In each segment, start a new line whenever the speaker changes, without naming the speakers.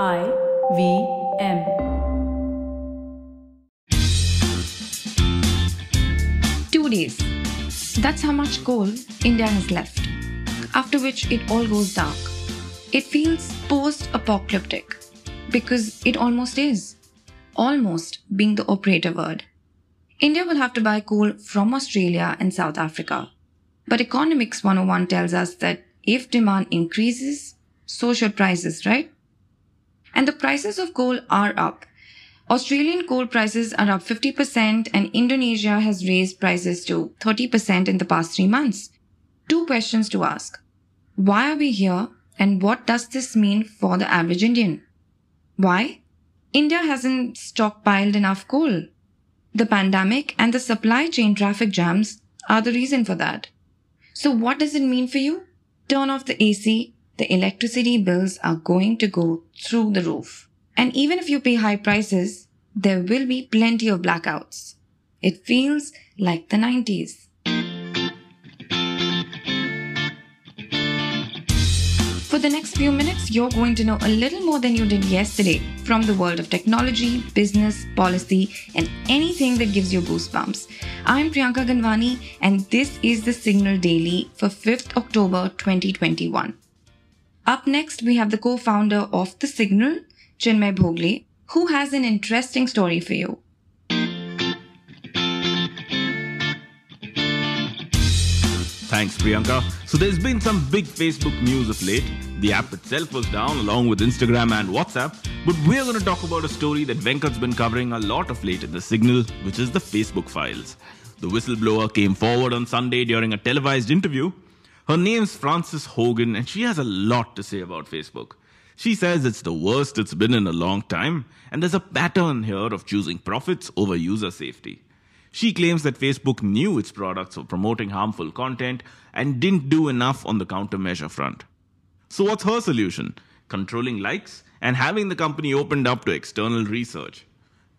I V M.
Two days. That's how much coal India has left. After which it all goes dark. It feels post apocalyptic because it almost is. Almost being the operator word. India will have to buy coal from Australia and South Africa. But Economics 101 tells us that if demand increases, so should prices, right? And the prices of coal are up. Australian coal prices are up 50% and Indonesia has raised prices to 30% in the past three months. Two questions to ask. Why are we here and what does this mean for the average Indian? Why? India hasn't stockpiled enough coal. The pandemic and the supply chain traffic jams are the reason for that. So what does it mean for you? Turn off the AC, the electricity bills are going to go through the roof. And even if you pay high prices, there will be plenty of blackouts. It feels like the 90s. For the next few minutes, you're going to know a little more than you did yesterday from the world of technology, business, policy, and anything that gives you goosebumps. I'm Priyanka Ganwani, and this is the Signal Daily for 5th October 2021. Up next, we have the co founder of The Signal, Chinmay Bhogle, who has an interesting story for you.
Thanks, Priyanka. So, there's been some big Facebook news of late. The app itself was down along with Instagram and WhatsApp. But we're going to talk about a story that Venkat's been covering a lot of late in the signal, which is the Facebook files. The whistleblower came forward on Sunday during a televised interview. Her name's Frances Haugen, and she has a lot to say about Facebook. She says it's the worst it's been in a long time, and there's a pattern here of choosing profits over user safety. She claims that Facebook knew its products were promoting harmful content and didn't do enough on the countermeasure front. So, what's her solution? Controlling likes and having the company opened up to external research.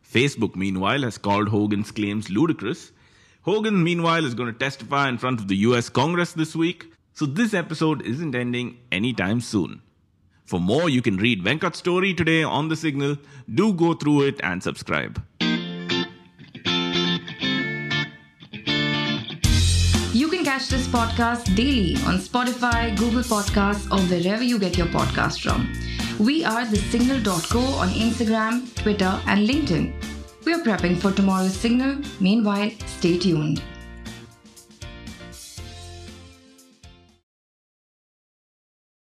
Facebook, meanwhile, has called Haugen's claims ludicrous. Haugen, meanwhile, is going to testify in front of the US Congress this week, so this episode isn't ending anytime soon. For more, you can read Venkat's story today on The Signal. Do go through it and subscribe.
You can catch this podcast daily on Spotify, Google Podcasts, or wherever you get your podcast from. We are thesignal.co on Instagram, Twitter, and LinkedIn. We are prepping for tomorrow's signal. Meanwhile, stay tuned.